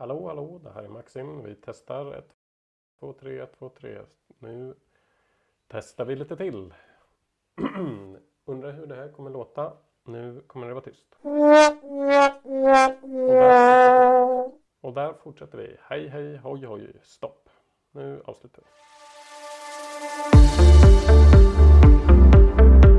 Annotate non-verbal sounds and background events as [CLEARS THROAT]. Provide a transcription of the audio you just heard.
Hallå, hallå, det här är Maxim. Vi testar 1, 2, 3, 1, 2, 3. Nu testar vi lite till. [CLEARS THROAT] Undrar hur det här kommer låta. Nu kommer det vara tyst. Och där, och där fortsätter vi. Hej, hej, hoj, hoj, stopp. Nu avslutar vi.